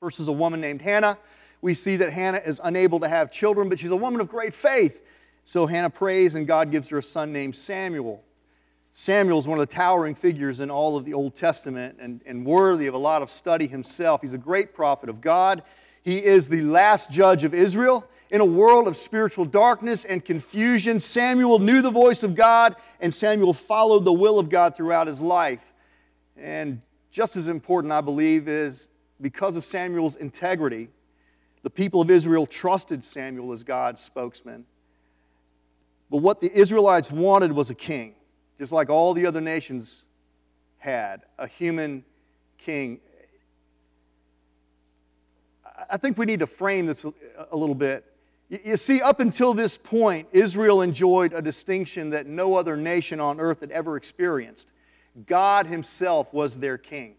Is a woman named Hannah. We see that Hannah is unable to have children, but she's a woman of great faith. So Hannah prays, and God gives her a son named Samuel. Samuel is one of the towering figures in all of the Old Testament and, and worthy of a lot of study himself. He's a great prophet of God. He is the last judge of Israel. In a world of spiritual darkness and confusion, Samuel knew the voice of God, and Samuel followed the will of God throughout his life. And just as important, I believe, is because of Samuel's integrity, the people of Israel trusted Samuel as God's spokesman. But what the Israelites wanted was a king, just like all the other nations had a human king. I think we need to frame this a little bit. You see, up until this point, Israel enjoyed a distinction that no other nation on earth had ever experienced. God Himself was their king.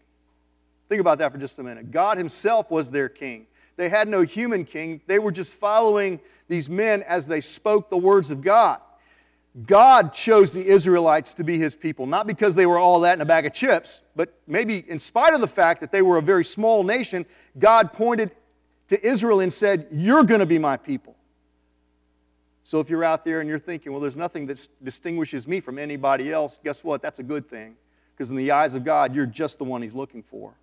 Think about that for just a minute. God Himself was their king. They had no human king, they were just following these men as they spoke the words of God. God chose the Israelites to be His people, not because they were all that in a bag of chips, but maybe in spite of the fact that they were a very small nation, God pointed to Israel and said, You're going to be my people. So if you're out there and you're thinking, well, there's nothing that distinguishes me from anybody else, guess what? That's a good thing. Because in the eyes of God, you're just the one He's looking for.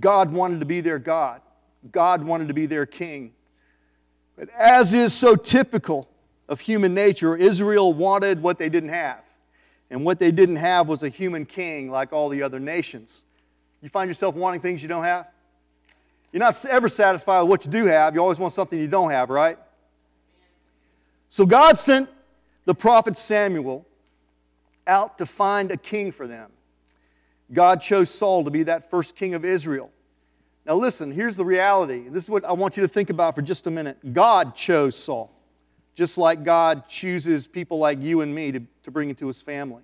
God wanted to be their God, God wanted to be their king. But as is so typical of human nature, Israel wanted what they didn't have. And what they didn't have was a human king like all the other nations. You find yourself wanting things you don't have? You're not ever satisfied with what you do have. You always want something you don't have, right? So God sent the prophet Samuel out to find a king for them. God chose Saul to be that first king of Israel. Now, listen, here's the reality. This is what I want you to think about for just a minute. God chose Saul, just like God chooses people like you and me to, to bring into his family.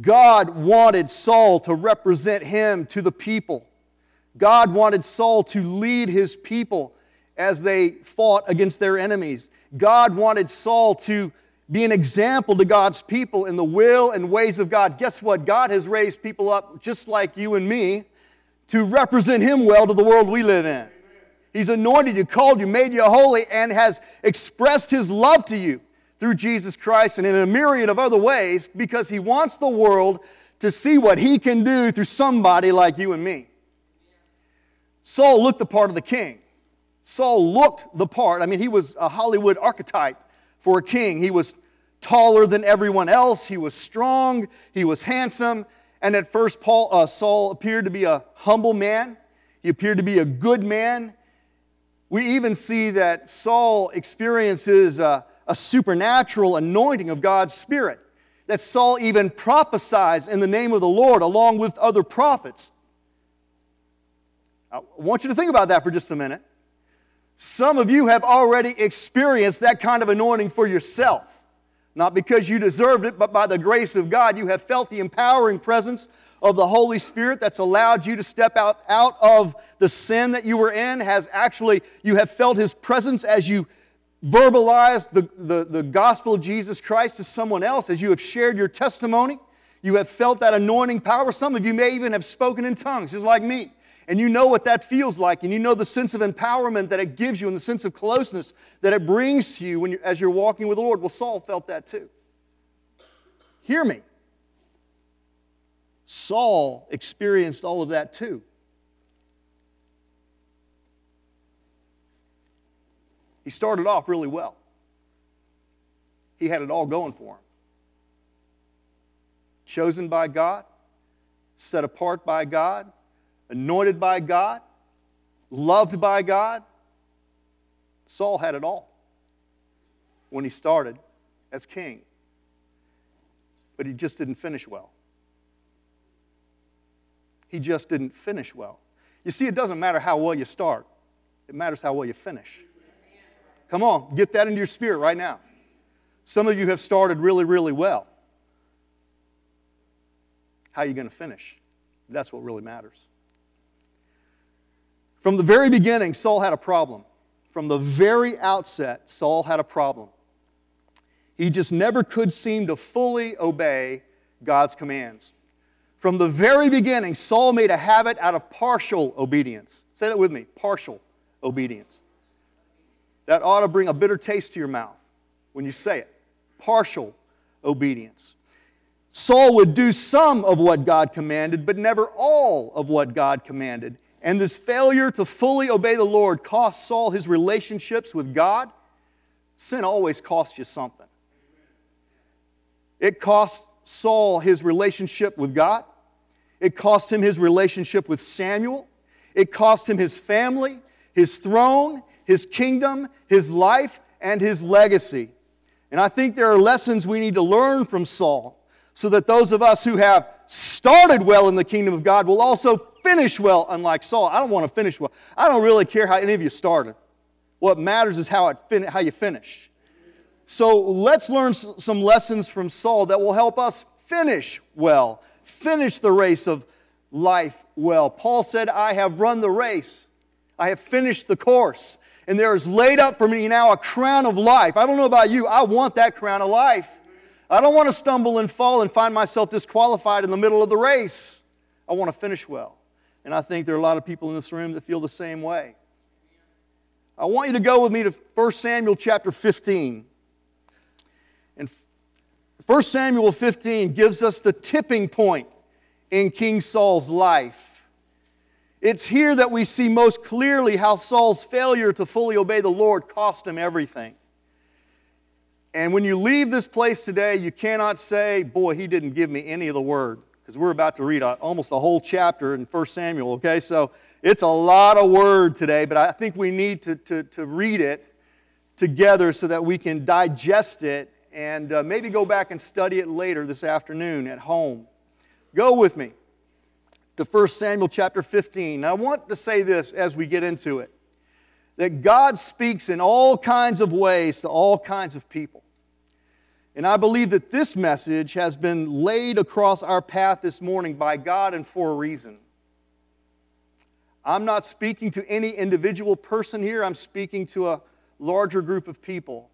God wanted Saul to represent him to the people. God wanted Saul to lead his people as they fought against their enemies. God wanted Saul to be an example to God's people in the will and ways of God. Guess what? God has raised people up just like you and me to represent Him well to the world we live in. He's anointed you, called you, made you holy, and has expressed His love to you through Jesus Christ and in a myriad of other ways because He wants the world to see what He can do through somebody like you and me. Saul looked the part of the king. Saul looked the part. I mean, he was a Hollywood archetype for a king. He was taller than everyone else, he was strong, he was handsome. And at first, Paul, uh, Saul appeared to be a humble man, he appeared to be a good man. We even see that Saul experiences a, a supernatural anointing of God's Spirit. That Saul even prophesies in the name of the Lord along with other prophets. I want you to think about that for just a minute. Some of you have already experienced that kind of anointing for yourself. Not because you deserved it, but by the grace of God, you have felt the empowering presence of the Holy Spirit that's allowed you to step out, out of the sin that you were in. Has actually, you have felt His presence as you verbalized the, the, the gospel of Jesus Christ to someone else, as you have shared your testimony. You have felt that anointing power. Some of you may even have spoken in tongues, just like me and you know what that feels like, and you know the sense of empowerment that it gives you and the sense of closeness that it brings to you when you, as you're walking with the Lord. Well, Saul felt that too. Hear me. Saul experienced all of that too. He started off really well. He had it all going for him. Chosen by God, set apart by God, anointed by God, loved by God. Saul had it all when he started as king. But he just didn't finish well. He just didn't finish well. You see, it doesn't matter how well you start, it matters how well you finish. Come on, get that into your spirit right now. Some of you have started really, really well. How are you going to finish? That's what really matters. From the very beginning, Saul had a problem. From the very outset, Saul had a problem. He just never could seem to fully obey God's commands. From the very beginning, Saul made a habit out of partial obedience. Say that with me partial obedience. That ought to bring a bitter taste to your mouth when you say it. Partial obedience. Saul would do some of what God commanded, but never all of what God commanded. And this failure to fully obey the Lord cost Saul his relationships with God. Sin always costs you something. It cost Saul his relationship with God. It cost him his relationship with Samuel. It cost him his family, his throne, his kingdom, his life, and his legacy. And I think there are lessons we need to learn from Saul so that those of us who have started well in the kingdom of God will also finish well, unlike Saul. I don't want to finish well. I don't really care how any of you started. What matters is how, it fin- how you finish. So let's learn some lessons from Saul that will help us finish well, finish the race of life well. Paul said, I have run the race, I have finished the course, and there is laid up for me now a crown of life. I don't know about you, I want that crown of life. I don't want to stumble and fall and find myself disqualified in the middle of the race. I want to finish well. And I think there are a lot of people in this room that feel the same way. I want you to go with me to 1 Samuel chapter 15. And 1 Samuel 15 gives us the tipping point in King Saul's life. It's here that we see most clearly how Saul's failure to fully obey the Lord cost him everything. And when you leave this place today, you cannot say, Boy, he didn't give me any of the word. Because we're about to read a, almost a whole chapter in 1 Samuel, okay? So it's a lot of word today, but I think we need to, to, to read it together so that we can digest it and uh, maybe go back and study it later this afternoon at home. Go with me to 1 Samuel chapter 15. Now, I want to say this as we get into it that God speaks in all kinds of ways to all kinds of people. And I believe that this message has been laid across our path this morning by God and for a reason. I'm not speaking to any individual person here, I'm speaking to a larger group of people.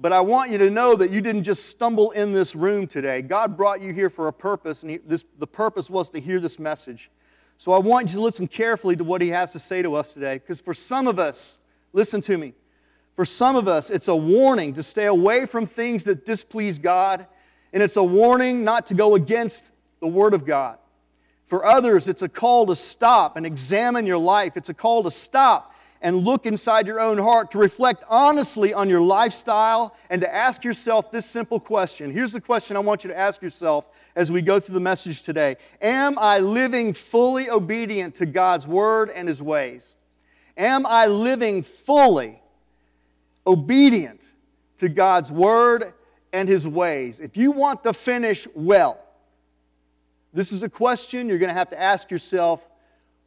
But I want you to know that you didn't just stumble in this room today. God brought you here for a purpose, and he, this, the purpose was to hear this message. So I want you to listen carefully to what he has to say to us today, because for some of us, listen to me, for some of us, it's a warning to stay away from things that displease God, and it's a warning not to go against the Word of God. For others, it's a call to stop and examine your life. It's a call to stop and look inside your own heart, to reflect honestly on your lifestyle, and to ask yourself this simple question. Here's the question I want you to ask yourself as we go through the message today Am I living fully obedient to God's word and his ways? Am I living fully obedient to God's word and his ways? If you want to finish well, this is a question you're going to have to ask yourself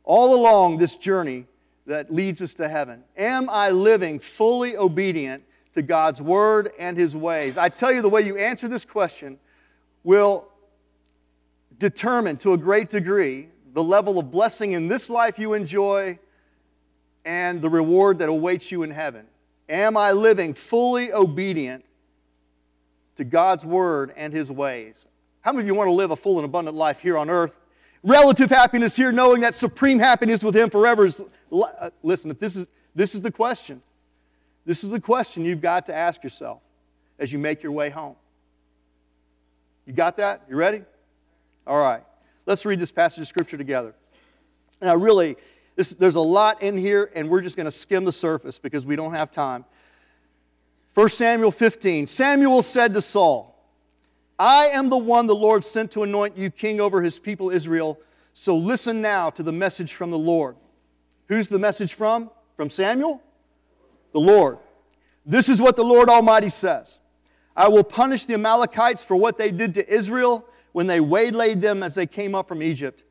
all along this journey that leads us to heaven? Am I living fully obedient to God's word and his ways? I tell you, the way you answer this question will determine to a great degree the level of blessing in this life you enjoy and the reward that awaits you in heaven. Am I living fully obedient to God's word and his ways? How many of you want to live a full and abundant life here on earth? Relative happiness here, knowing that supreme happiness with him forever is uh, listen, if this is, this is the question, this is the question you've got to ask yourself as you make your way home. You got that? You ready? All right. Let's read this passage of Scripture together. Now, really, this, there's a lot in here, and we're just going to skim the surface because we don't have time. 1 Samuel 15 Samuel said to Saul, I am the one the Lord sent to anoint you king over his people Israel. So listen now to the message from the Lord. Who's the message from? From Samuel? The Lord. This is what the Lord Almighty says I will punish the Amalekites for what they did to Israel when they waylaid them as they came up from Egypt.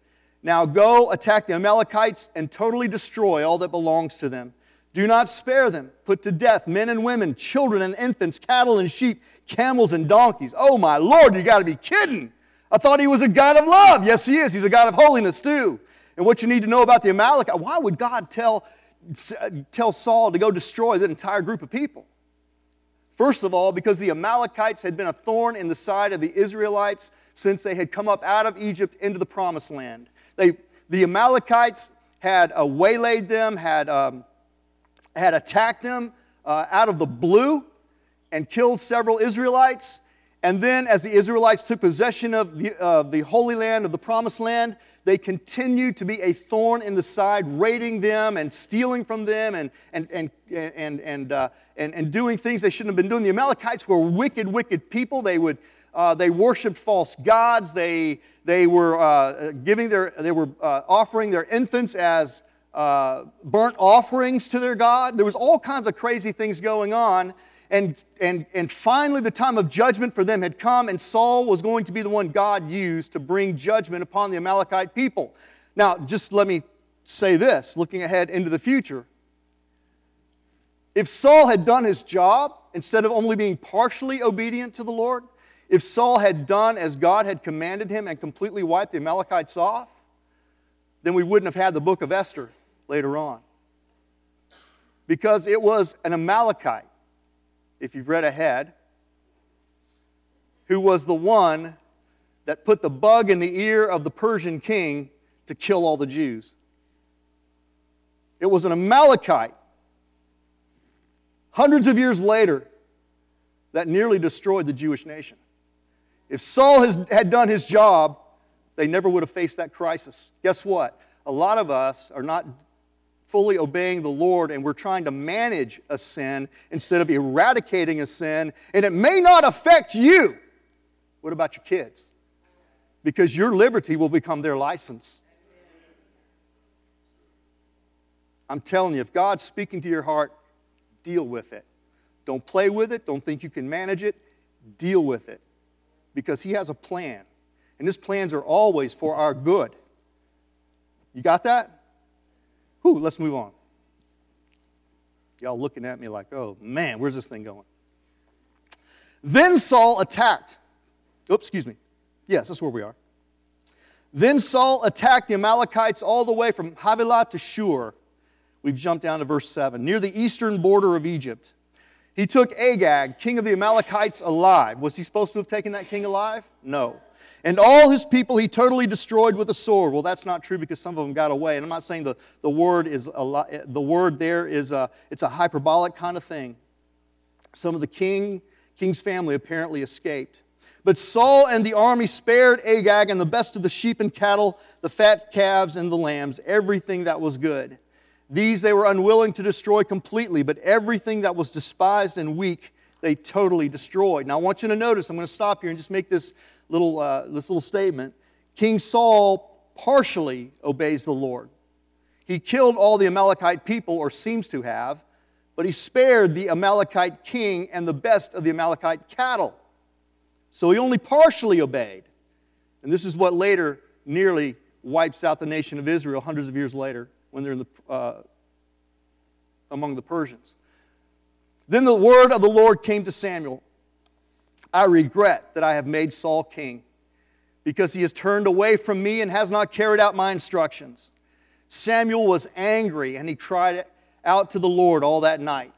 Now go attack the Amalekites and totally destroy all that belongs to them. Do not spare them. Put to death men and women, children and infants, cattle and sheep, camels and donkeys. Oh my Lord, you got to be kidding. I thought he was a God of love. Yes, he is. He's a God of holiness too and what you need to know about the Amalekites, Why would God tell, tell Saul to go destroy that entire group of people? First of all, because the Amalekites had been a thorn in the side of the Israelites since they had come up out of Egypt into the promised land. They, the Amalekites had uh, waylaid them, had, um, had attacked them uh, out of the blue and killed several Israelites. And then, as the Israelites took possession of the, uh, the Holy Land, of the Promised Land, they continued to be a thorn in the side, raiding them and stealing from them and, and, and, and, and, uh, and, and doing things they shouldn't have been doing. The Amalekites were wicked, wicked people. They, would, uh, they worshiped false gods. They, they were, uh, giving their, they were uh, offering their infants as uh, burnt offerings to their God. There was all kinds of crazy things going on. And, and, and finally, the time of judgment for them had come, and Saul was going to be the one God used to bring judgment upon the Amalekite people. Now, just let me say this, looking ahead into the future. If Saul had done his job, instead of only being partially obedient to the Lord, if Saul had done as God had commanded him and completely wiped the Amalekites off, then we wouldn't have had the book of Esther later on. Because it was an Amalekite if you've read ahead, who was the one that put the bug in the ear of the Persian king to kill all the Jews. It was an Amalekite, hundreds of years later, that nearly destroyed the Jewish nation. If Saul has, had done his job, they never would have faced that crisis. Guess what? A lot of us are not fully obeying the Lord and we're trying to manage a sin instead of eradicating a sin, and it may not affect you. What about your kids? Because your liberty will become their license. I'm telling you, if God's speaking to your heart, deal with it. Don't play with it. Don't think you can manage it. Deal with it. Because He has a plan. And His plans are always for our good. You got that? Whew, let's move on. Y'all looking at me like, oh man, where's this thing going? Then Saul attacked. Oops, excuse me. Yes, that's where we are. Then Saul attacked the Amalekites all the way from Havilah to Shur. We've jumped down to verse 7, near the eastern border of Egypt. He took Agag, king of the Amalekites, alive. Was he supposed to have taken that king alive? No. And all his people he totally destroyed with a sword. Well, that's not true because some of them got away. And I'm not saying the, the word is a lot, the word there is a, it's a hyperbolic kind of thing. Some of the king, king's family apparently escaped. But Saul and the army spared Agag and the best of the sheep and cattle, the fat calves and the lambs, everything that was good. These they were unwilling to destroy completely, but everything that was despised and weak they totally destroyed. Now I want you to notice, I'm going to stop here and just make this little, uh, this little statement. King Saul partially obeys the Lord. He killed all the Amalekite people, or seems to have, but he spared the Amalekite king and the best of the Amalekite cattle. So he only partially obeyed. And this is what later nearly wipes out the nation of Israel hundreds of years later when they're the, uh, among the Persians. Then the word of the Lord came to Samuel I regret that I have made Saul king because he has turned away from me and has not carried out my instructions. Samuel was angry and he cried out to the Lord all that night.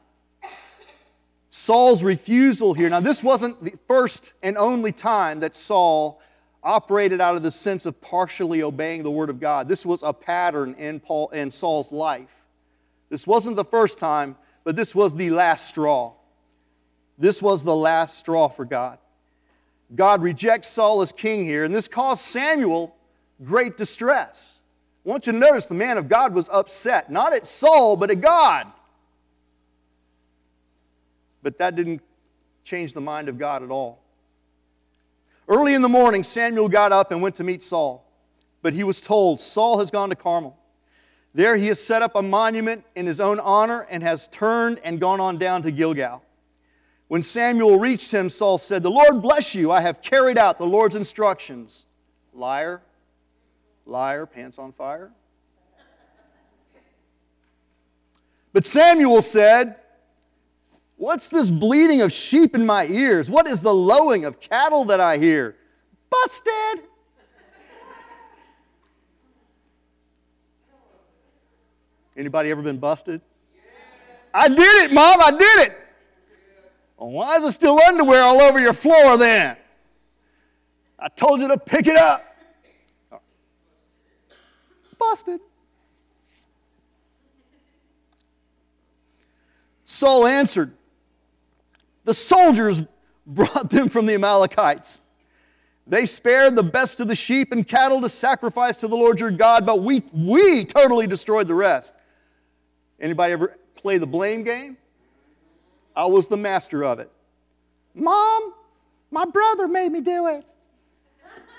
Saul's refusal here. Now, this wasn't the first and only time that Saul operated out of the sense of partially obeying the word of God. This was a pattern in Paul and Saul's life. This wasn't the first time, but this was the last straw. This was the last straw for God. God rejects Saul as king here, and this caused Samuel great distress. I want you to notice the man of God was upset, not at Saul, but at God. But that didn't change the mind of God at all. Early in the morning, Samuel got up and went to meet Saul, but he was told, Saul has gone to Carmel. There he has set up a monument in his own honor and has turned and gone on down to Gilgal. When Samuel reached him, Saul said, The Lord bless you. I have carried out the Lord's instructions. Liar, liar, pants on fire. But Samuel said, What's this bleating of sheep in my ears? What is the lowing of cattle that I hear? Busted! Anybody ever been busted? I did it, Mom, I did it. Well, why is there still underwear all over your floor then? I told you to pick it up. Busted. Saul answered, The soldiers brought them from the Amalekites. They spared the best of the sheep and cattle to sacrifice to the Lord your God, but we, we totally destroyed the rest. Anybody ever play the blame game? I was the master of it. Mom, my brother made me do it.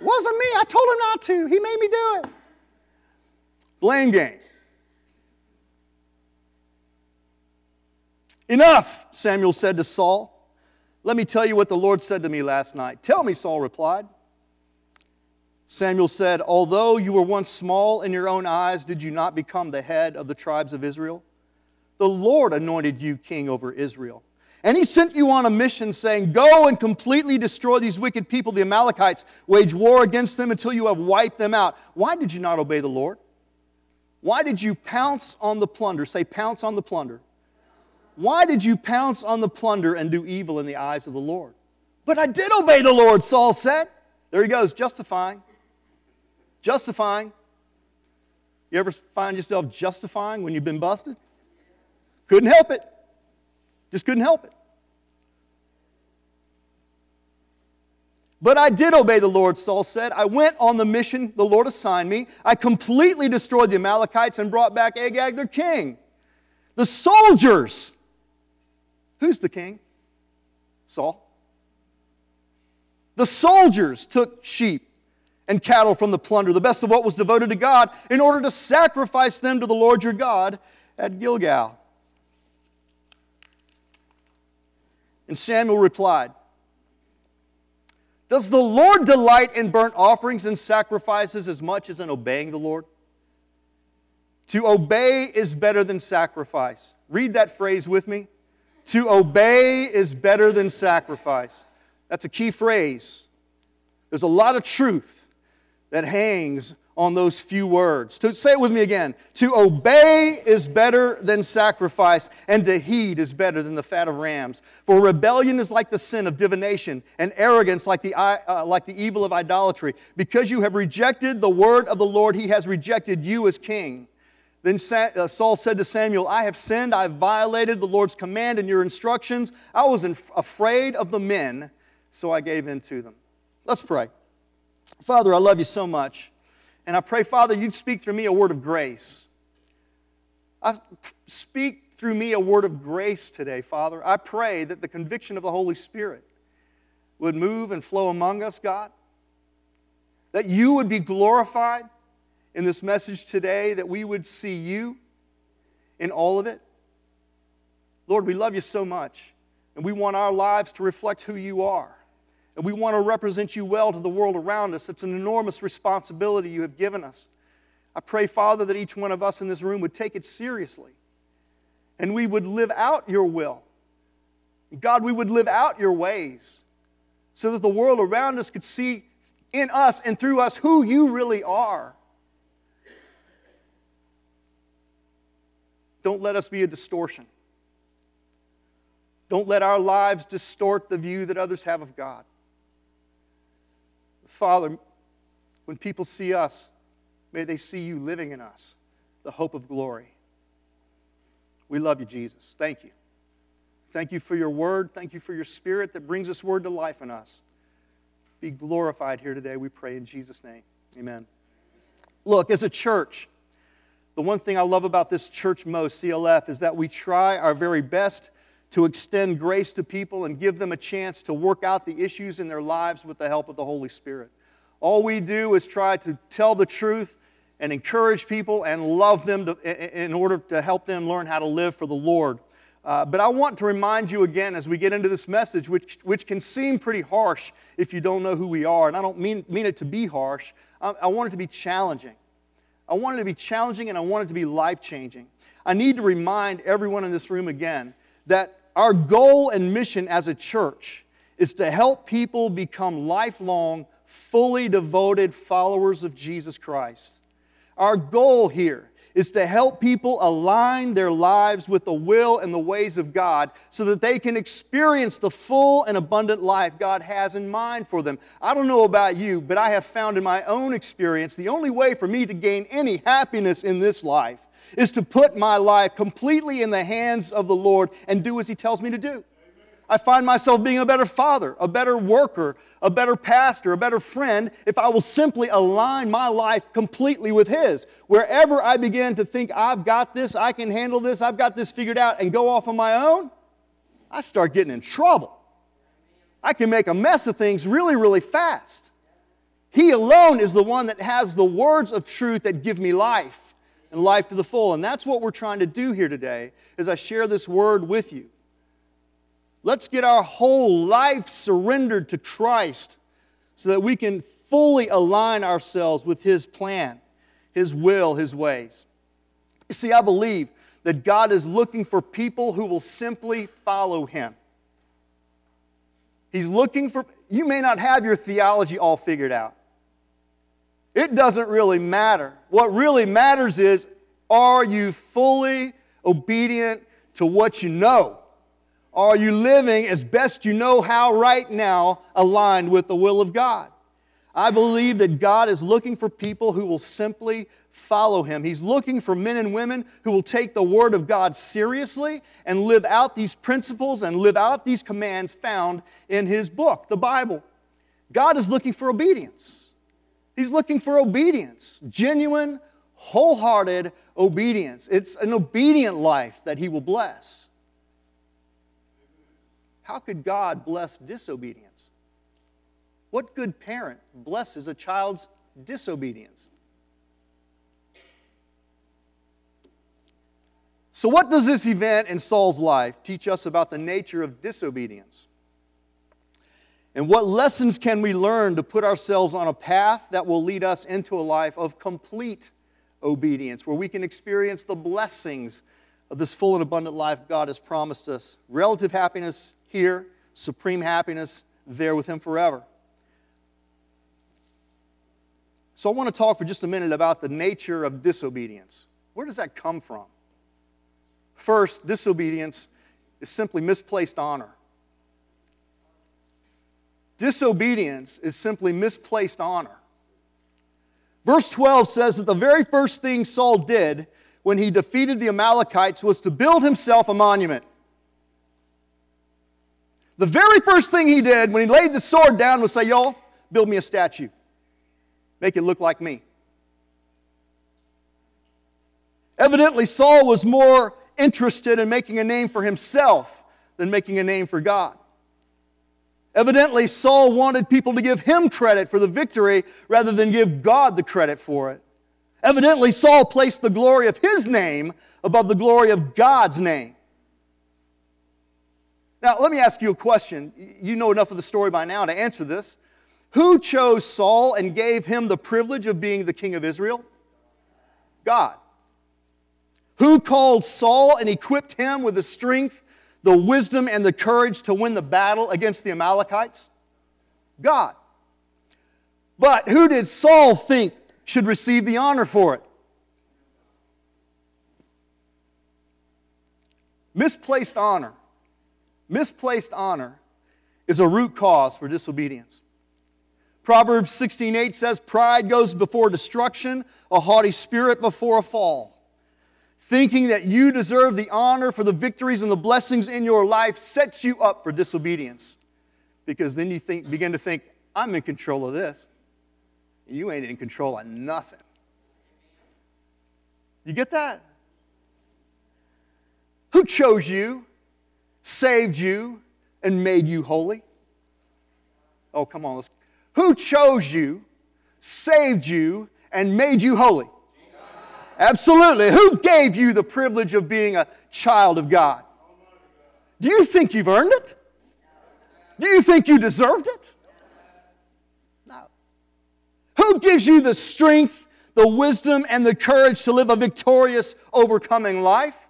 Wasn't me. I told him not to. He made me do it. Blame game. Enough, Samuel said to Saul. Let me tell you what the Lord said to me last night. Tell me, Saul replied. Samuel said, Although you were once small in your own eyes, did you not become the head of the tribes of Israel? The Lord anointed you king over Israel. And he sent you on a mission saying, Go and completely destroy these wicked people, the Amalekites. Wage war against them until you have wiped them out. Why did you not obey the Lord? Why did you pounce on the plunder? Say, pounce on the plunder. Why did you pounce on the plunder and do evil in the eyes of the Lord? But I did obey the Lord, Saul said. There he goes, justifying. Justifying. You ever find yourself justifying when you've been busted? Couldn't help it. Just couldn't help it. But I did obey the Lord, Saul said. I went on the mission the Lord assigned me. I completely destroyed the Amalekites and brought back Agag, their king. The soldiers. Who's the king? Saul. The soldiers took sheep and cattle from the plunder, the best of what was devoted to God, in order to sacrifice them to the Lord your God at Gilgal. And Samuel replied, Does the Lord delight in burnt offerings and sacrifices as much as in obeying the Lord? To obey is better than sacrifice. Read that phrase with me. To obey is better than sacrifice. That's a key phrase. There's a lot of truth that hangs on those few words. To say it with me again. To obey is better than sacrifice, and to heed is better than the fat of rams. For rebellion is like the sin of divination, and arrogance like the, uh, like the evil of idolatry. Because you have rejected the word of the Lord, he has rejected you as king. Then uh, Saul said to Samuel, I have sinned, I have violated the Lord's command and your instructions. I was afraid of the men, so I gave in to them. Let's pray. Father, I love you so much. And I pray, Father, you'd speak through me a word of grace. I speak through me a word of grace today, Father. I pray that the conviction of the Holy Spirit would move and flow among us, God. That you would be glorified in this message today, that we would see you in all of it. Lord, we love you so much, and we want our lives to reflect who you are and we want to represent you well to the world around us. It's an enormous responsibility you have given us. I pray, Father, that each one of us in this room would take it seriously and we would live out your will. God, we would live out your ways so that the world around us could see in us and through us who you really are. Don't let us be a distortion. Don't let our lives distort the view that others have of God. Father, when people see us, may they see you living in us, the hope of glory. We love you, Jesus. Thank you. Thank you for your word. Thank you for your spirit that brings this word to life in us. Be glorified here today, we pray in Jesus' name. Amen. Look, as a church, the one thing I love about this church most, CLF, is that we try our very best to extend grace to people and give them a chance to work out the issues in their lives with the help of the Holy Spirit. All we do is try to tell the truth and encourage people and love them to, in order to help them learn how to live for the Lord. Uh, but I want to remind you again as we get into this message, which, which can seem pretty harsh if you don't know who we are. And I don't mean, mean it to be harsh, I, I want it to be challenging. I want it to be challenging and I want it to be life changing. I need to remind everyone in this room again that our goal and mission as a church is to help people become lifelong, fully devoted followers of Jesus Christ. Our goal here is to help people align their lives with the will and the ways of God so that they can experience the full and abundant life God has in mind for them. I don't know about you, but I have found in my own experience the only way for me to gain any happiness in this life is to put my life completely in the hands of the Lord and do as He tells me to do. I find myself being a better father, a better worker, a better pastor, a better friend if I will simply align my life completely with His. Wherever I begin to think, I've got this, I can handle this, I've got this figured out, and go off on my own, I start getting in trouble. I can make a mess of things really, really fast. He alone is the one that has the words of truth that give me life and life to the full. And that's what we're trying to do here today as I share this word with you. Let's get our whole life surrendered to Christ so that we can fully align ourselves with His plan, His will, His ways. You see, I believe that God is looking for people who will simply follow Him. He's looking for, you may not have your theology all figured out. It doesn't really matter. What really matters is, are you fully obedient to what you know? Are you living as best you know how right now, aligned with the will of God? I believe that God is looking for people who will simply follow Him. He's looking for men and women who will take the Word of God seriously and live out these principles and live out these commands found in His book, the Bible. God is looking for obedience. He's looking for obedience, genuine, wholehearted obedience. It's an obedient life that He will bless. How could God bless disobedience? What good parent blesses a child's disobedience? So, what does this event in Saul's life teach us about the nature of disobedience? And what lessons can we learn to put ourselves on a path that will lead us into a life of complete obedience, where we can experience the blessings of this full and abundant life God has promised us relative happiness here, supreme happiness there with Him forever. So, I want to talk for just a minute about the nature of disobedience. Where does that come from? First, disobedience is simply misplaced honor. Disobedience is simply misplaced honor. Verse 12 says that the very first thing Saul did when he defeated the Amalekites was to build himself a monument. The very first thing he did when he laid the sword down was say, Y'all, build me a statue. Make it look like me. Evidently, Saul was more interested in making a name for himself than making a name for God. Evidently, Saul wanted people to give him credit for the victory rather than give God the credit for it. Evidently, Saul placed the glory of his name above the glory of God's name. Now, let me ask you a question. You know enough of the story by now to answer this. Who chose Saul and gave him the privilege of being the king of Israel? God. Who called Saul and equipped him with the strength, the wisdom, and the courage to win the battle against the Amalekites? God. But who did Saul think should receive the honor for it? Misplaced honor Misplaced honor is a root cause for disobedience. Proverbs 16:8 says, "Pride goes before destruction, a haughty spirit before a fall." Thinking that you deserve the honor for the victories and the blessings in your life sets you up for disobedience. Because then you think, begin to think, I'm in control of this. You ain't in control of nothing. You get that? Who chose you? Saved you and made you holy? Oh, come on. Let's, who chose you, saved you, and made you holy? Absolutely. Who gave you the privilege of being a child of God? Do you think you've earned it? Do you think you deserved it? No. Who gives you the strength, the wisdom, and the courage to live a victorious, overcoming life?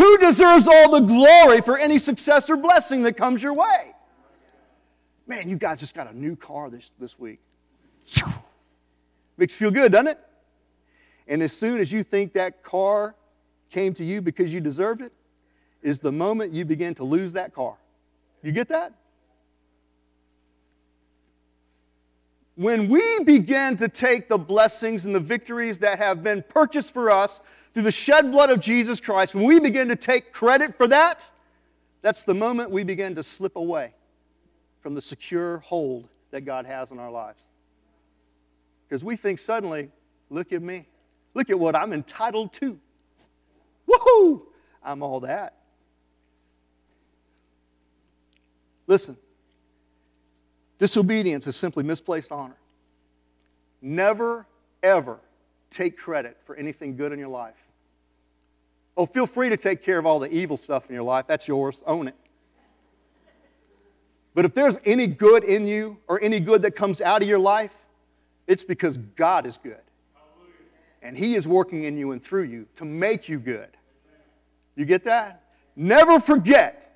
Who deserves all the glory for any success or blessing that comes your way? Man, you guys just got a new car this, this week. Makes you feel good, doesn't it? And as soon as you think that car came to you because you deserved it, is the moment you begin to lose that car. You get that? When we begin to take the blessings and the victories that have been purchased for us through the shed blood of Jesus Christ, when we begin to take credit for that, that's the moment we begin to slip away from the secure hold that God has on our lives. Because we think suddenly, look at me. Look at what I'm entitled to. Woohoo! I'm all that. Listen, disobedience is simply misplaced honor. Never, ever take credit for anything good in your life. Oh, feel free to take care of all the evil stuff in your life. That's yours. Own it. But if there's any good in you or any good that comes out of your life, it's because God is good. And He is working in you and through you to make you good. You get that? Never forget,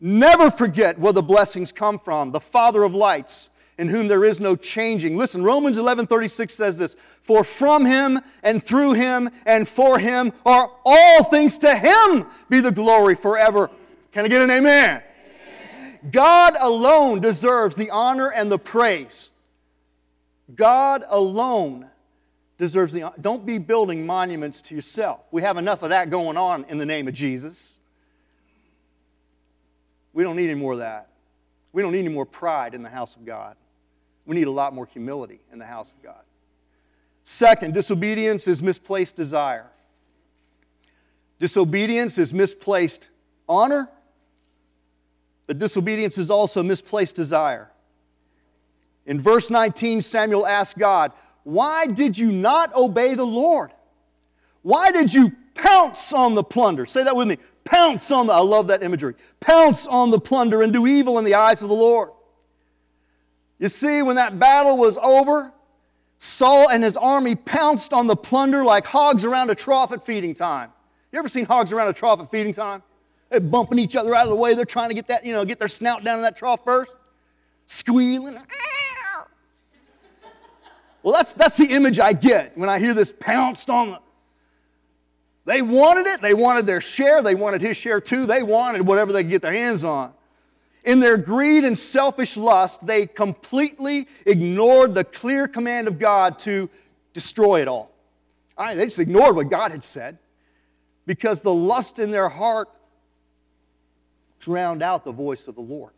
never forget where the blessings come from. The Father of lights, in whom there is no changing. Listen, Romans 11:36 says this, "For from him and through him and for him are all things to him be the glory forever." Can I get an amen? amen. God alone deserves the honor and the praise. God alone deserves the honor. Don't be building monuments to yourself. We have enough of that going on in the name of Jesus. We don't need any more of that. We don't need any more pride in the house of God. We need a lot more humility in the house of God. Second, disobedience is misplaced desire. Disobedience is misplaced honor, but disobedience is also misplaced desire. In verse 19, Samuel asked God, Why did you not obey the Lord? Why did you pounce on the plunder? Say that with me. Pounce on the, I love that imagery. Pounce on the plunder and do evil in the eyes of the Lord. You see, when that battle was over, Saul and his army pounced on the plunder like hogs around a trough at feeding time. You ever seen hogs around a trough at feeding time? They're bumping each other out of the way. They're trying to get that, you know, get their snout down in that trough first, squealing. Well, that's, that's the image I get when I hear this pounced on the. They wanted it. They wanted their share. They wanted his share too. They wanted whatever they could get their hands on. In their greed and selfish lust, they completely ignored the clear command of God to destroy it all. I, they just ignored what God had said because the lust in their heart drowned out the voice of the Lord.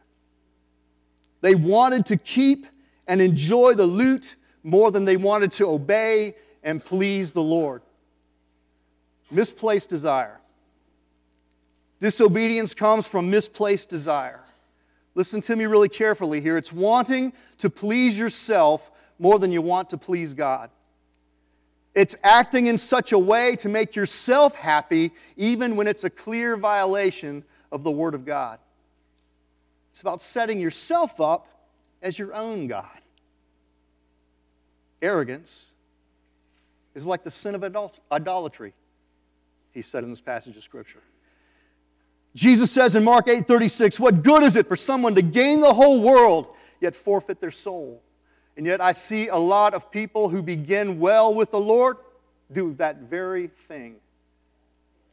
They wanted to keep and enjoy the loot more than they wanted to obey and please the Lord. Misplaced desire. Disobedience comes from misplaced desire. Listen to me really carefully here. It's wanting to please yourself more than you want to please God. It's acting in such a way to make yourself happy, even when it's a clear violation of the Word of God. It's about setting yourself up as your own God. Arrogance is like the sin of idolatry, he said in this passage of Scripture. Jesus says in Mark 8:36, "What good is it for someone to gain the whole world yet forfeit their soul?" And yet I see a lot of people who begin well with the Lord do that very thing.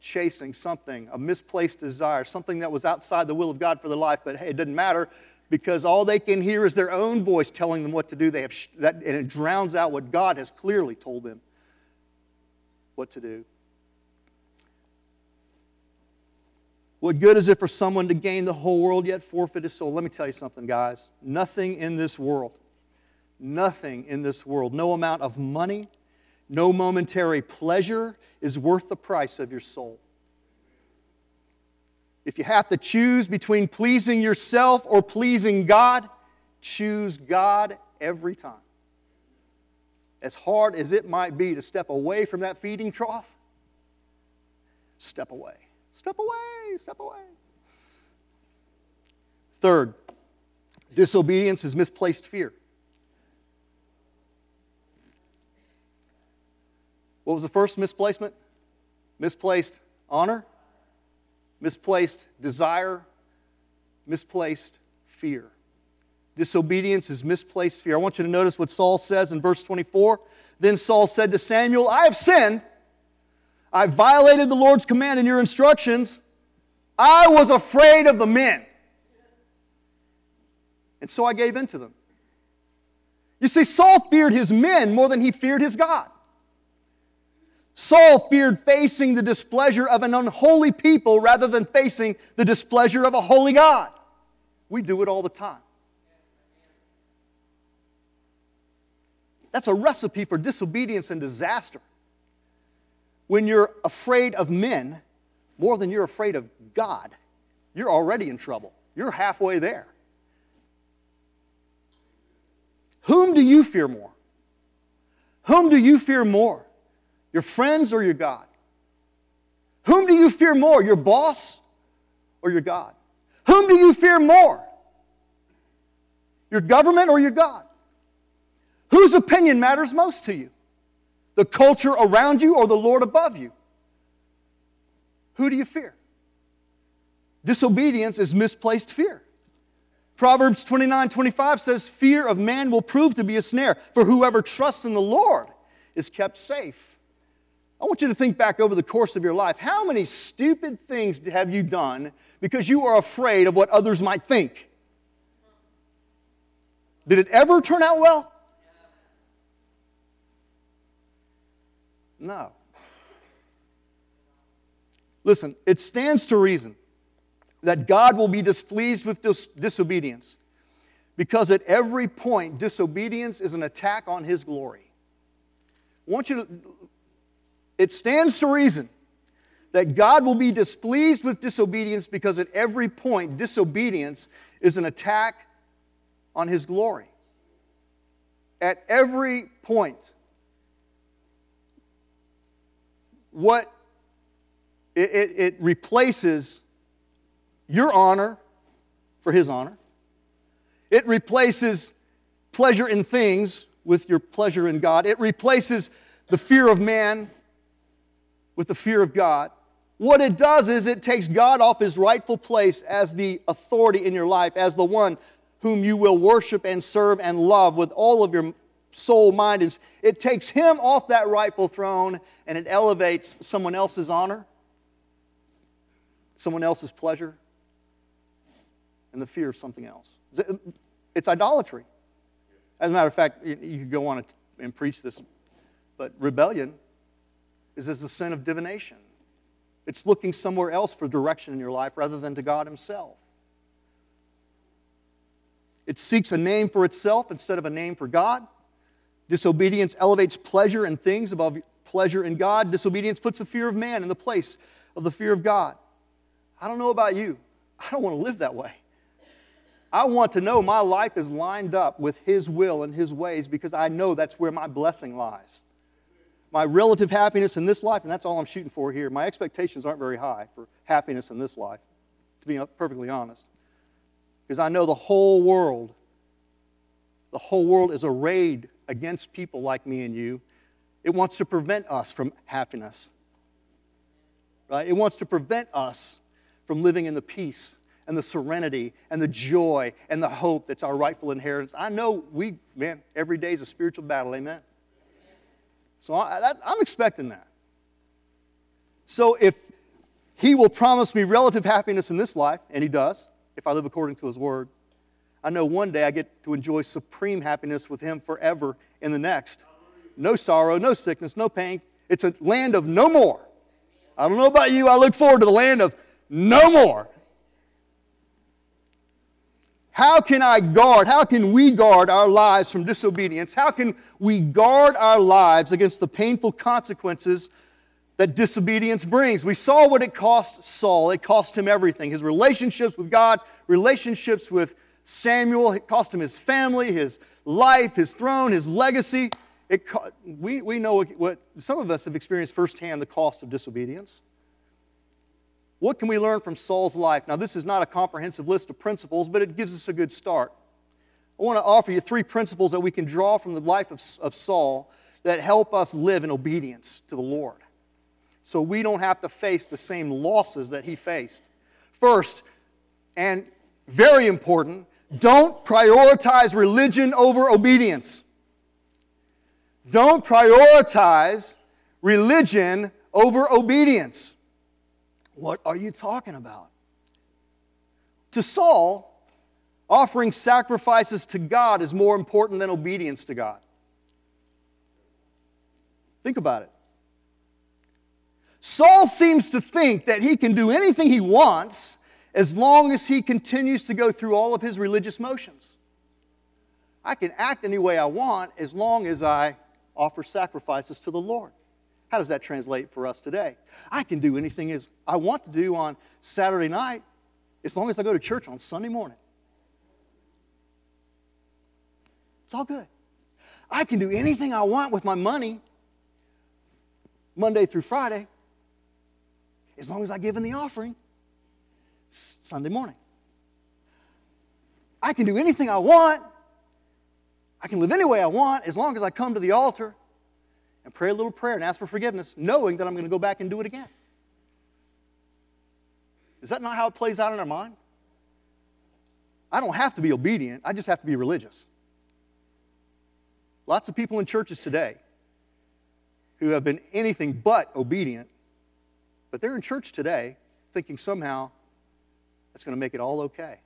Chasing something, a misplaced desire, something that was outside the will of God for their life, but hey, it doesn't matter because all they can hear is their own voice telling them what to do. They have sh- that, and it drowns out what God has clearly told them what to do. What good is it for someone to gain the whole world yet forfeit his soul? Let me tell you something, guys. Nothing in this world, nothing in this world, no amount of money, no momentary pleasure is worth the price of your soul. If you have to choose between pleasing yourself or pleasing God, choose God every time. As hard as it might be to step away from that feeding trough, step away. Step away, step away. Third, disobedience is misplaced fear. What was the first misplacement? Misplaced honor, misplaced desire, misplaced fear. Disobedience is misplaced fear. I want you to notice what Saul says in verse 24. Then Saul said to Samuel, I have sinned. I violated the Lord's command and your instructions. I was afraid of the men. And so I gave in to them. You see, Saul feared his men more than he feared his God. Saul feared facing the displeasure of an unholy people rather than facing the displeasure of a holy God. We do it all the time. That's a recipe for disobedience and disaster. When you're afraid of men more than you're afraid of God, you're already in trouble. You're halfway there. Whom do you fear more? Whom do you fear more? Your friends or your God? Whom do you fear more, your boss or your God? Whom do you fear more? Your government or your God? Whose opinion matters most to you? The culture around you or the Lord above you? Who do you fear? Disobedience is misplaced fear. Proverbs 29 25 says, Fear of man will prove to be a snare, for whoever trusts in the Lord is kept safe. I want you to think back over the course of your life. How many stupid things have you done because you are afraid of what others might think? Did it ever turn out well? No. Listen, it stands to reason that God will be displeased with dis- disobedience because at every point, disobedience is an attack on His glory. I want you to it stands to reason that God will be displeased with disobedience because at every point, disobedience is an attack on His glory. At every point, what it, it, it replaces your honor for His honor, it replaces pleasure in things with your pleasure in God, it replaces the fear of man with the fear of God. What it does is it takes God off his rightful place as the authority in your life, as the one whom you will worship and serve and love with all of your soul, mind, and it takes him off that rightful throne and it elevates someone else's honor, someone else's pleasure, and the fear of something else. It's idolatry. As a matter of fact, you could go on and preach this, but rebellion is as the sin of divination. It's looking somewhere else for direction in your life rather than to God Himself. It seeks a name for itself instead of a name for God. Disobedience elevates pleasure in things above pleasure in God. Disobedience puts the fear of man in the place of the fear of God. I don't know about you. I don't want to live that way. I want to know my life is lined up with His will and His ways because I know that's where my blessing lies my relative happiness in this life, and that's all I'm shooting for here. My expectations aren't very high for happiness in this life, to be perfectly honest. Because I know the whole world, the whole world is arrayed against people like me and you. It wants to prevent us from happiness. Right? It wants to prevent us from living in the peace and the serenity and the joy and the hope that's our rightful inheritance. I know we, man, every day is a spiritual battle, amen? So I, am expecting that. So if he will promise me relative happiness in this life, and he does, if I live according to his word, I know one day I get to enjoy supreme happiness with him forever in the next. No sorrow, no sickness, no pain. It's a land of no more. I don't know about you, I look forward to the land of no more. How can I guard? How can we guard our lives from disobedience? How can we guard our lives against the painful consequences that disobedience brings? We saw what it cost Saul. It cost him everything his relationships with God, relationships with Samuel. It cost him his family, his life, his throne, his legacy. It, we, we know what, what some of us have experienced firsthand the cost of disobedience. What can we learn from Saul's life? Now, this is not a comprehensive list of principles, but it gives us a good start. I want to offer you three principles that we can draw from the life of, of Saul that help us live in obedience to the Lord so we don't have to face the same losses that he faced. First, and very important, Don't prioritize religion over obedience. Don't prioritize religion over obedience. What are you talking about? To Saul, offering sacrifices to God is more important than obedience to God. Think about it. Saul seems to think that he can do anything he wants as long as he continues to go through all of his religious motions. I can act any way I want as long as I offer sacrifices to the Lord. How does that translate for us today? I can do anything as I want to do on Saturday night as long as I go to church on Sunday morning. It's all good. I can do anything I want with my money Monday through Friday as long as I give in the offering Sunday morning. I can do anything I want. I can live any way I want as long as I come to the altar and pray a little prayer and ask for forgiveness, knowing that I'm going to go back and do it again. Is that not how it plays out in our mind? I don't have to be obedient, I just have to be religious. Lots of people in churches today who have been anything but obedient, but they're in church today thinking somehow that's going to make it all okay.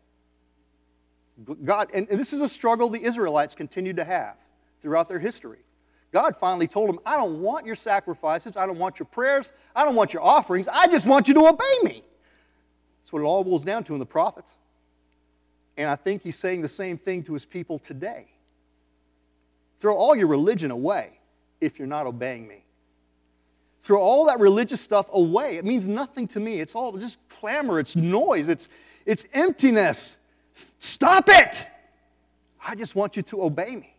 God, and, and this is a struggle the Israelites continued to have throughout their history. God finally told them, I don't want your sacrifices, I don't want your prayers, I don't want your offerings, I just want you to obey me. That's what it all boils down to in the prophets. And I think he's saying the same thing to his people today. Throw all your religion away if you're not obeying me. Throw all that religious stuff away. It means nothing to me. It's all just clamor, it's noise, it's, it's emptiness. Stop it! I just want you to obey me.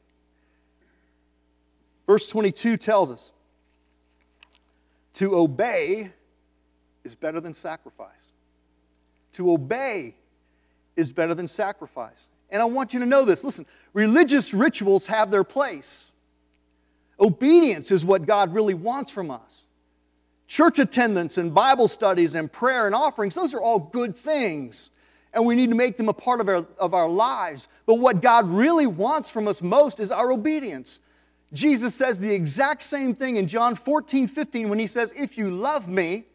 Verse 22 tells us to obey is better than sacrifice. To obey is better than sacrifice. And I want you to know this. Listen, religious rituals have their place. Obedience is what God really wants from us. Church attendance and Bible studies and prayer and offerings, those are all good things. And we need to make them a part of our, of our lives. But what God really wants from us most is our obedience. Jesus says the exact same thing in John 14, 15 when he says, If you love me,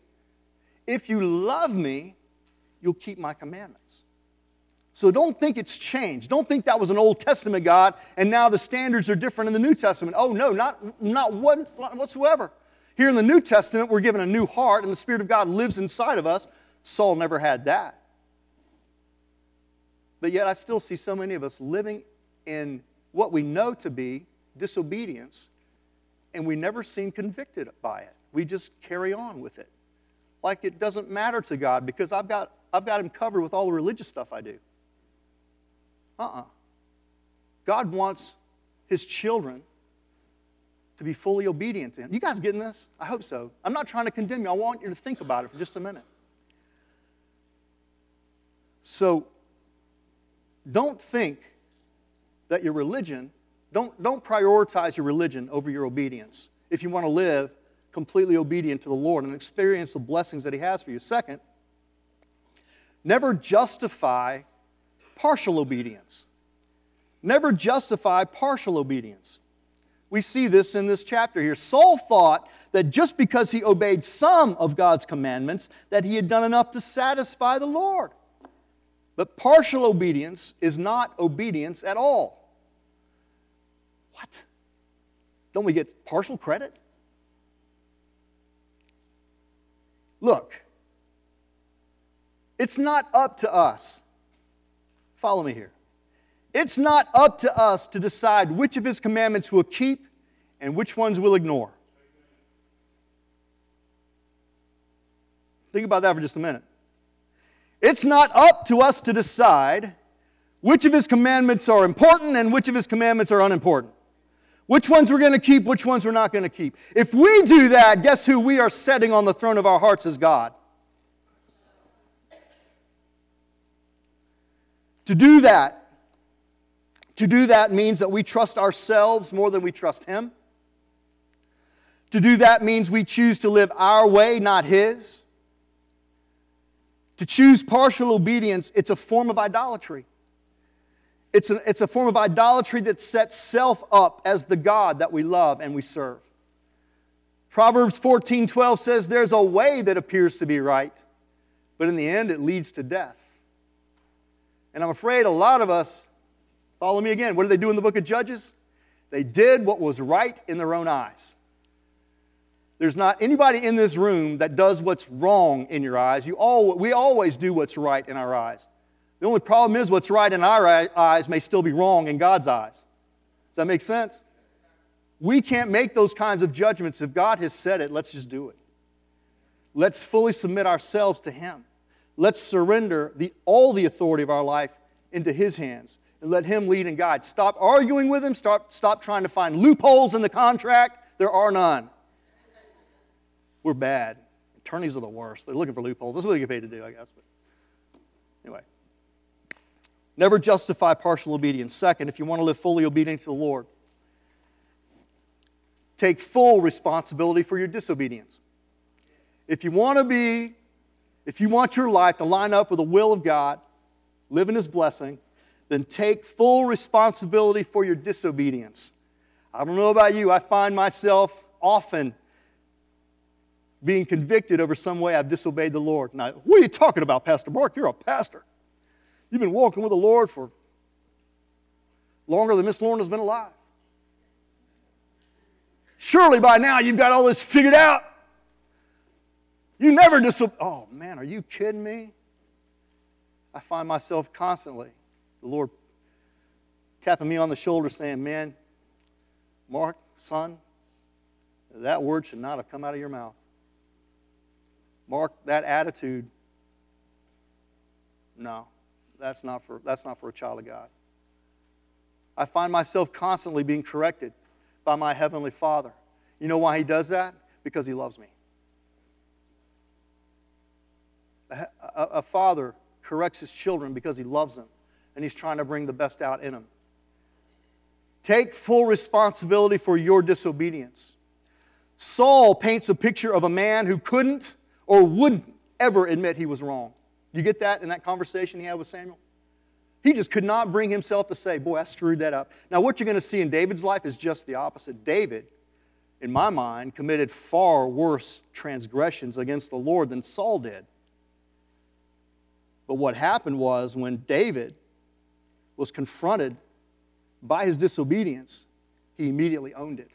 if you love me, you'll keep my commandments. So don't think it's changed. Don't think that was an Old Testament God and now the standards are different in the New Testament. Oh, no, not, not whatsoever. Here in the New Testament, we're given a new heart and the Spirit of God lives inside of us. Saul never had that. But yet, I still see so many of us living in what we know to be disobedience, and we never seem convicted by it. We just carry on with it. Like it doesn't matter to God because I've got, I've got Him covered with all the religious stuff I do. Uh uh-uh. uh God wants His children to be fully obedient to Him. You guys getting this? I hope so. I'm not trying to condemn you. I want you to think about it for just a minute. So, don't think that your religion, don't, don't prioritize your religion over your obedience if you want to live completely obedient to the Lord and experience the blessings that He has for you. Second, never justify partial obedience. Never justify partial obedience. We see this in this chapter here. Saul thought that just because he obeyed some of God's commandments that he had done enough to satisfy the Lord. But partial obedience is not obedience at all. What? Don't we get partial credit? Look, it's not up to us. Follow me here. It's not up to us to decide which of his commandments we'll keep and which ones we'll ignore. Think about that for just a minute. It's not up to us to decide which of his commandments are important and which of his commandments are unimportant. Which ones we're going to keep, which ones we're not going to keep. If we do that, guess who we are setting on the throne of our hearts as God? To do that to do that means that we trust ourselves more than we trust Him. To do that means we choose to live our way, not His. To choose partial obedience, it's a form of idolatry. It's a, it's a form of idolatry that sets self up as the God that we love and we serve. Proverbs 14 12 says, There's a way that appears to be right, but in the end it leads to death. And I'm afraid a lot of us, follow me again, what did they do in the book of Judges? They did what was right in their own eyes. There's not anybody in this room that does what's wrong in your eyes. You all, we always do what's right in our eyes. The only problem is what's right in our eyes may still be wrong in God's eyes. Does that make sense? We can't make those kinds of judgments. If God has said it, let's just do it. Let's fully submit ourselves to Him. Let's surrender the, all the authority of our life into His hands and let Him lead and guide. Stop arguing with Him. Stop, stop trying to find loopholes in the contract. There are none. We're bad. Attorneys are the worst. They're looking for loopholes. That's what they get paid to do, I guess. But anyway. Never justify partial obedience. Second, if you want to live fully obedient to the Lord, take full responsibility for your disobedience. If you want to be, if you want your life to line up with the will of God, live in His blessing, then take full responsibility for your disobedience. I don't know about you, I find myself often being convicted over some way I've disobeyed the Lord. Now, what are you talking about, Pastor Mark? You're a pastor. You've been walking with the Lord for longer than Miss Lauren has been alive. Surely by now you've got all this figured out. You never disobey. Oh man, are you kidding me? I find myself constantly, the Lord tapping me on the shoulder saying, Man, Mark, son, that word should not have come out of your mouth. Mark, that attitude, no, that's not for, that's not for a child of God. I find myself constantly being corrected by my Heavenly Father. You know why He does that? Because He loves me. A, a, a father corrects his children because he loves them and he's trying to bring the best out in them. Take full responsibility for your disobedience. Saul paints a picture of a man who couldn't or wouldn't ever admit he was wrong. You get that in that conversation he had with Samuel? He just could not bring himself to say, Boy, I screwed that up. Now, what you're going to see in David's life is just the opposite. David, in my mind, committed far worse transgressions against the Lord than Saul did. But what happened was when David was confronted by his disobedience, he immediately owned it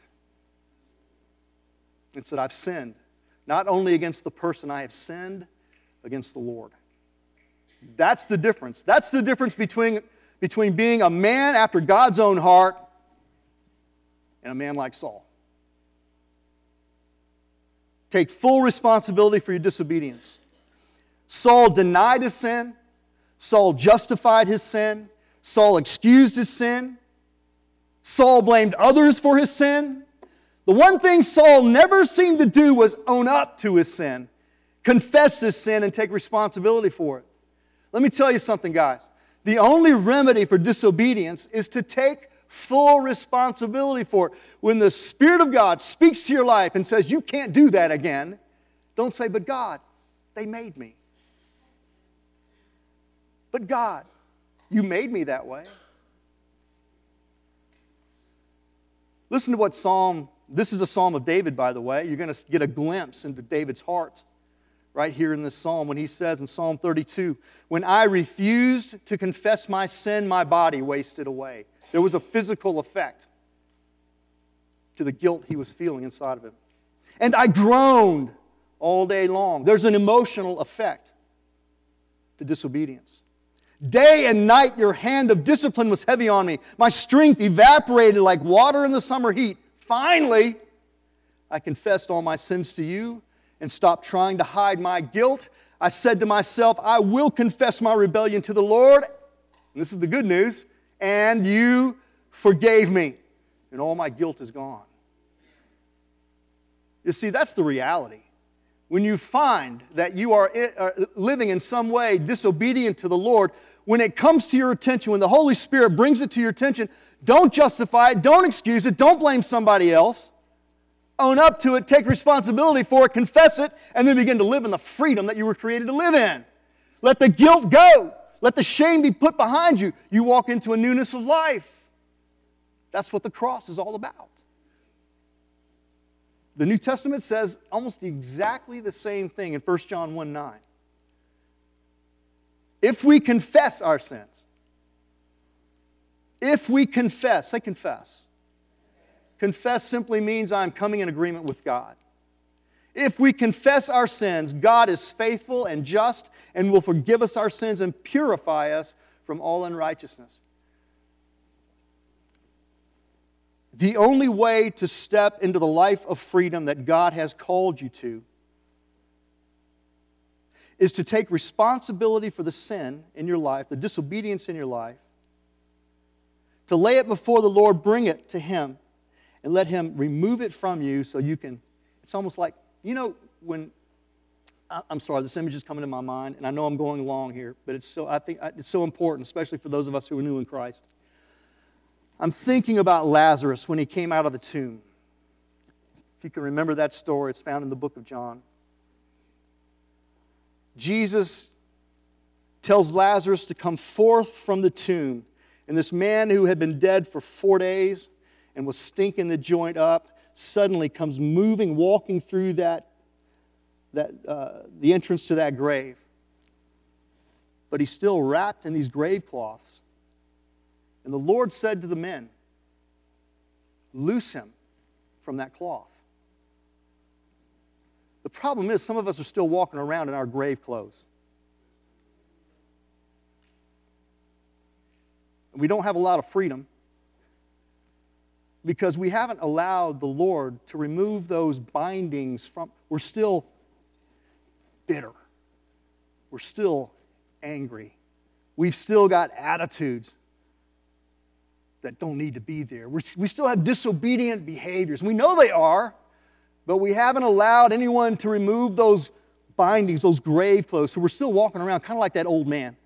and said, I've sinned, not only against the person, I have sinned against the Lord. That's the difference. That's the difference between, between being a man after God's own heart and a man like Saul. Take full responsibility for your disobedience. Saul denied his sin, Saul justified his sin, Saul excused his sin, Saul blamed others for his sin. The one thing Saul never seemed to do was own up to his sin, confess his sin, and take responsibility for it. Let me tell you something, guys. The only remedy for disobedience is to take full responsibility for it. When the Spirit of God speaks to your life and says, You can't do that again, don't say, But God, they made me. But God, you made me that way. Listen to what Psalm, this is a Psalm of David, by the way. You're going to get a glimpse into David's heart right here in this psalm when he says in Psalm 32 When I refused to confess my sin, my body wasted away. There was a physical effect to the guilt he was feeling inside of him. And I groaned all day long. There's an emotional effect to disobedience. Day and night, your hand of discipline was heavy on me. My strength evaporated like water in the summer heat. Finally, I confessed all my sins to you and stopped trying to hide my guilt, I said to myself, I will confess my rebellion to the Lord. And this is the good news. And you forgave me, and all my guilt is gone. You see, that's the reality. When you find that you are uh, living in some way disobedient to the Lord, when it comes to your attention, when the Holy Spirit brings it to your attention, don't justify it, don't excuse it, don't blame somebody else own up to it, take responsibility for it, confess it, and then begin to live in the freedom that you were created to live in. Let the guilt go. let the shame be put behind you. You walk into a newness of life. That's what the cross is all about. The New Testament says almost exactly the same thing in 1 John 1 9. If we confess our sins, if we confess, say confess. Confess simply means I'm coming in agreement with God. If we confess our sins, God is faithful and just and will forgive us our sins and purify us from all unrighteousness. The only way to step into the life of freedom that God has called you to is to take responsibility for the sin in your life, the disobedience in your life, to lay it before the Lord, bring it to Him, and let Him remove it from you so you can. It's almost like, you know, when. I'm sorry, this image is coming to my mind, and I know I'm going long here, but it's so, I think it's so important, especially for those of us who are new in Christ. I'm thinking about Lazarus when he came out of the tomb. If you can remember that story, it's found in the book of John. Jesus tells Lazarus to come forth from the tomb. And this man who had been dead for four days and was stinking the joint up suddenly comes moving, walking through that, that, uh, the entrance to that grave. But he's still wrapped in these grave cloths. And the Lord said to the men, Loose him from that cloth. The problem is, some of us are still walking around in our grave clothes. We don't have a lot of freedom because we haven't allowed the Lord to remove those bindings from. We're still bitter. We're still angry. We've still got attitudes that don't need to be there. We're, we still have disobedient behaviors. We know they are, but we haven't allowed anyone to remove those bindings, those grave clothes. So we're still walking around kind of like that old man,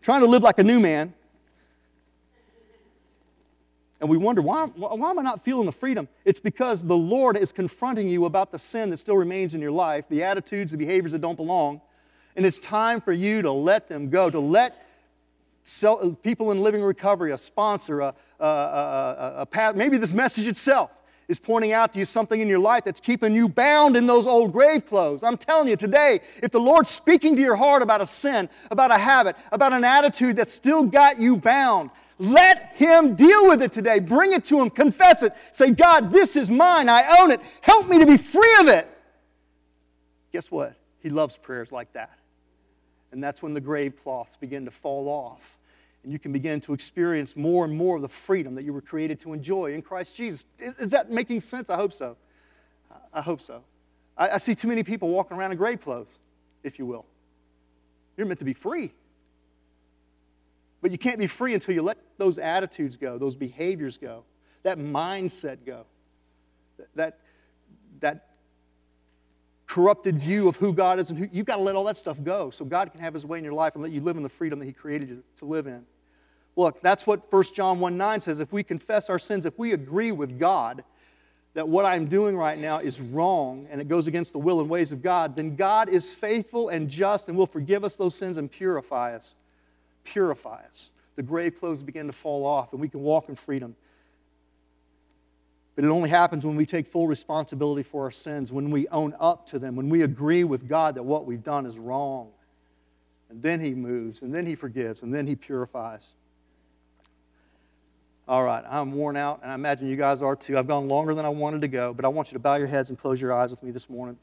trying to live like a new man. And we wonder, why, why am I not feeling the freedom? It's because the Lord is confronting you about the sin that still remains in your life, the attitudes, the behaviors that don't belong. And it's time for you to let them go, to let people in living recovery, a sponsor, a, a, a, a, maybe this message itself is pointing out to you something in your life that's keeping you bound in those old grave clothes. I'm telling you today, if the Lord's speaking to your heart about a sin, about a habit, about an attitude that's still got you bound, let Him deal with it today. Bring it to Him, confess it. Say, God, this is mine. I own it. Help me to be free of it. Guess what? He loves prayers like that. And that's when the grave cloths begin to fall off and you can begin to experience more and more of the freedom that you were created to enjoy in Christ Jesus. Is, is that making sense? I hope so. I hope so. I, I see too many people walking around in grave clothes, if you will. You're meant to be free. But you can't be free until you let those attitudes go, those behaviors go, that mindset go, that, that corrupted view of who God is and who, you've got to let all that stuff go so God can have his way in your life and let you live in the freedom that he created you to live in. Look, that's what 1 John 1 9 says. If we confess our sins, if we agree with God that what I'm doing right now is wrong and it goes against the will and ways of God, then God is faithful and just and will forgive us those sins and purify us. Purify us. The grave clothes begin to fall off and we can walk in freedom. But it only happens when we take full responsibility for our sins, when we own up to them, when we agree with God that what we've done is wrong. And then He moves, and then He forgives, and then He purifies. All right, I'm worn out, and I imagine you guys are too. I've gone longer than I wanted to go, but I want you to bow your heads and close your eyes with me this morning.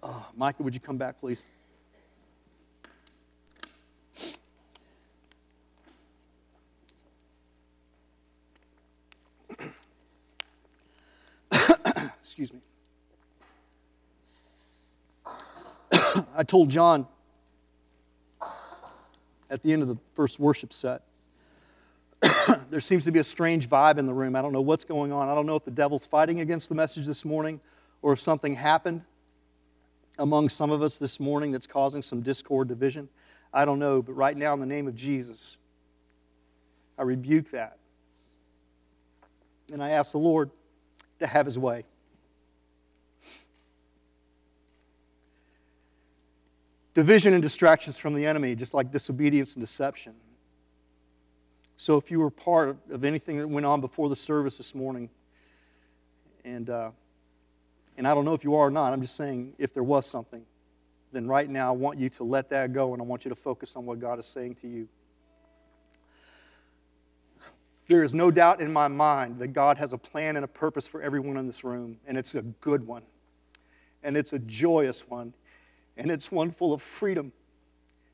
Uh, oh, Micah, would you come back, please? Excuse me. I told John at the end of the first worship set, there seems to be a strange vibe in the room. I don't know what's going on. I don't know if the devil's fighting against the message this morning or if something happened among some of us this morning that's causing some discord, division? I don't know, but right now, in the name of Jesus, I rebuke that. And I ask the Lord to have his way. Division and distractions from the enemy, just like disobedience and deception. So, if you were part of anything that went on before the service this morning, and, uh, and I don't know if you are or not, I'm just saying if there was something, then right now I want you to let that go and I want you to focus on what God is saying to you. There is no doubt in my mind that God has a plan and a purpose for everyone in this room, and it's a good one, and it's a joyous one, and it's one full of freedom,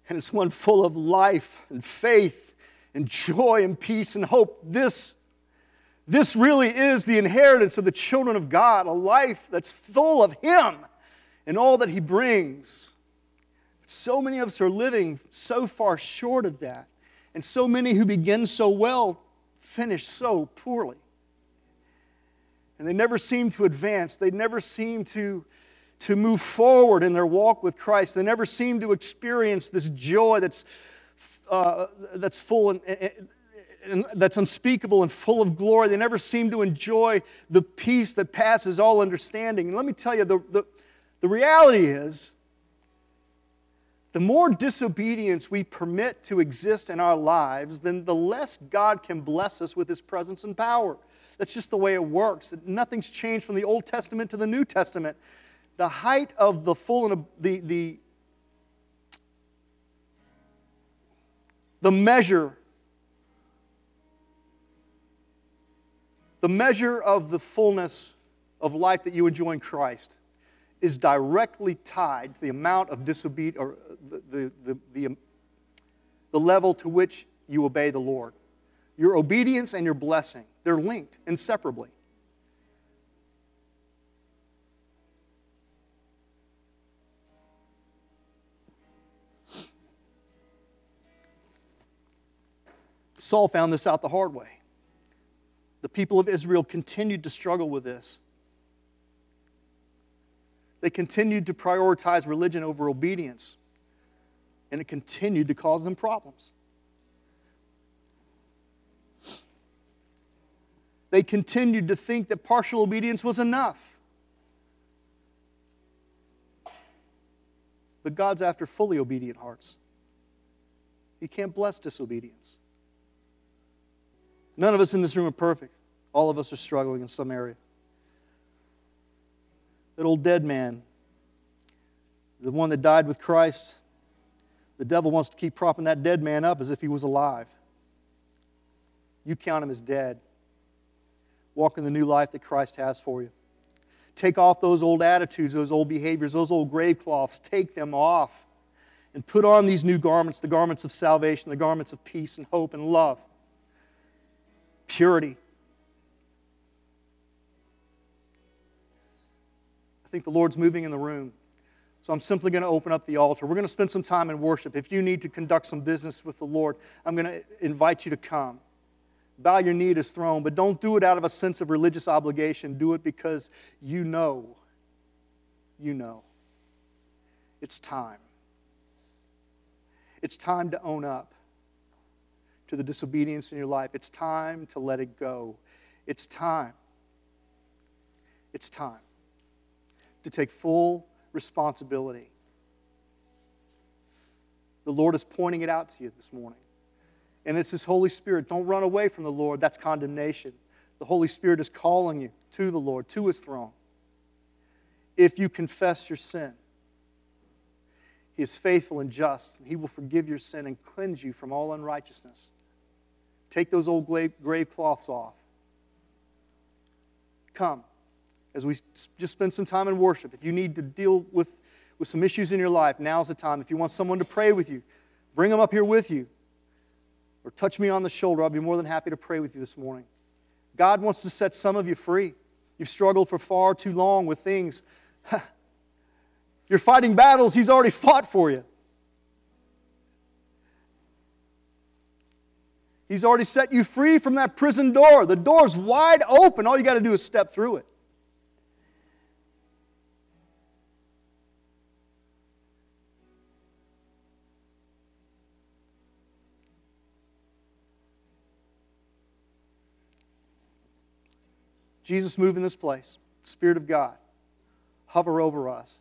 and it's one full of life and faith and joy and peace and hope. This, this really is the inheritance of the children of God, a life that's full of Him and all that He brings. So many of us are living so far short of that. And so many who begin so well finish so poorly. And they never seem to advance, they never seem to, to move forward in their walk with Christ. They never seem to experience this joy that's uh, that's full and, and, and that's unspeakable and full of glory. They never seem to enjoy the peace that passes all understanding. And let me tell you, the, the, the reality is, the more disobedience we permit to exist in our lives, then the less God can bless us with His presence and power. That's just the way it works. Nothing's changed from the Old Testament to the New Testament. The height of the full and the, the the measure the measure of the fullness of life that you enjoy in Christ is directly tied to the amount of disobedience or the, the, the, the, um, the level to which you obey the Lord. Your obedience and your blessing, they're linked inseparably. Saul found this out the hard way. The people of Israel continued to struggle with this. They continued to prioritize religion over obedience, and it continued to cause them problems. They continued to think that partial obedience was enough. But God's after fully obedient hearts. He can't bless disobedience. None of us in this room are perfect. All of us are struggling in some area. That old dead man, the one that died with Christ, the devil wants to keep propping that dead man up as if he was alive. You count him as dead. Walk in the new life that Christ has for you. Take off those old attitudes, those old behaviors, those old grave cloths. Take them off and put on these new garments the garments of salvation, the garments of peace and hope and love purity. I think the Lord's moving in the room. So I'm simply going to open up the altar. We're going to spend some time in worship. If you need to conduct some business with the Lord, I'm going to invite you to come. Bow your knee at his throne, but don't do it out of a sense of religious obligation. Do it because you know, you know, it's time. It's time to own up to the disobedience in your life. It's time to let it go. It's time. It's time to take full responsibility. The Lord is pointing it out to you this morning. And it's His Holy Spirit. Don't run away from the Lord. That's condemnation. The Holy Spirit is calling you to the Lord, to His throne. If you confess your sin, He is faithful and just, and He will forgive your sin and cleanse you from all unrighteousness. Take those old grave cloths off. Come as we just spend some time in worship. If you need to deal with, with some issues in your life, now's the time. If you want someone to pray with you, bring them up here with you. Or touch me on the shoulder. I'll be more than happy to pray with you this morning. God wants to set some of you free. You've struggled for far too long with things. You're fighting battles He's already fought for you. He's already set you free from that prison door. The door's wide open. All you got to do is step through it. Jesus, move in this place. Spirit of God, hover over us.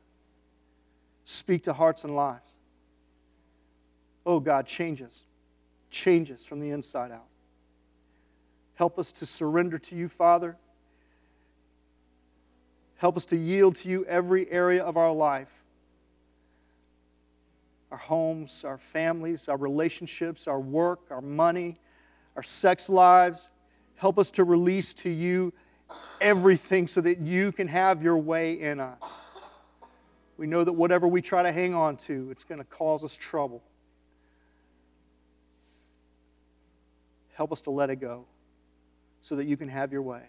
Speak to hearts and lives. Oh, God, change us. Change us from the inside out. Help us to surrender to you, Father. Help us to yield to you every area of our life our homes, our families, our relationships, our work, our money, our sex lives. Help us to release to you everything so that you can have your way in us. We know that whatever we try to hang on to, it's going to cause us trouble. Help us to let it go so that you can have your way.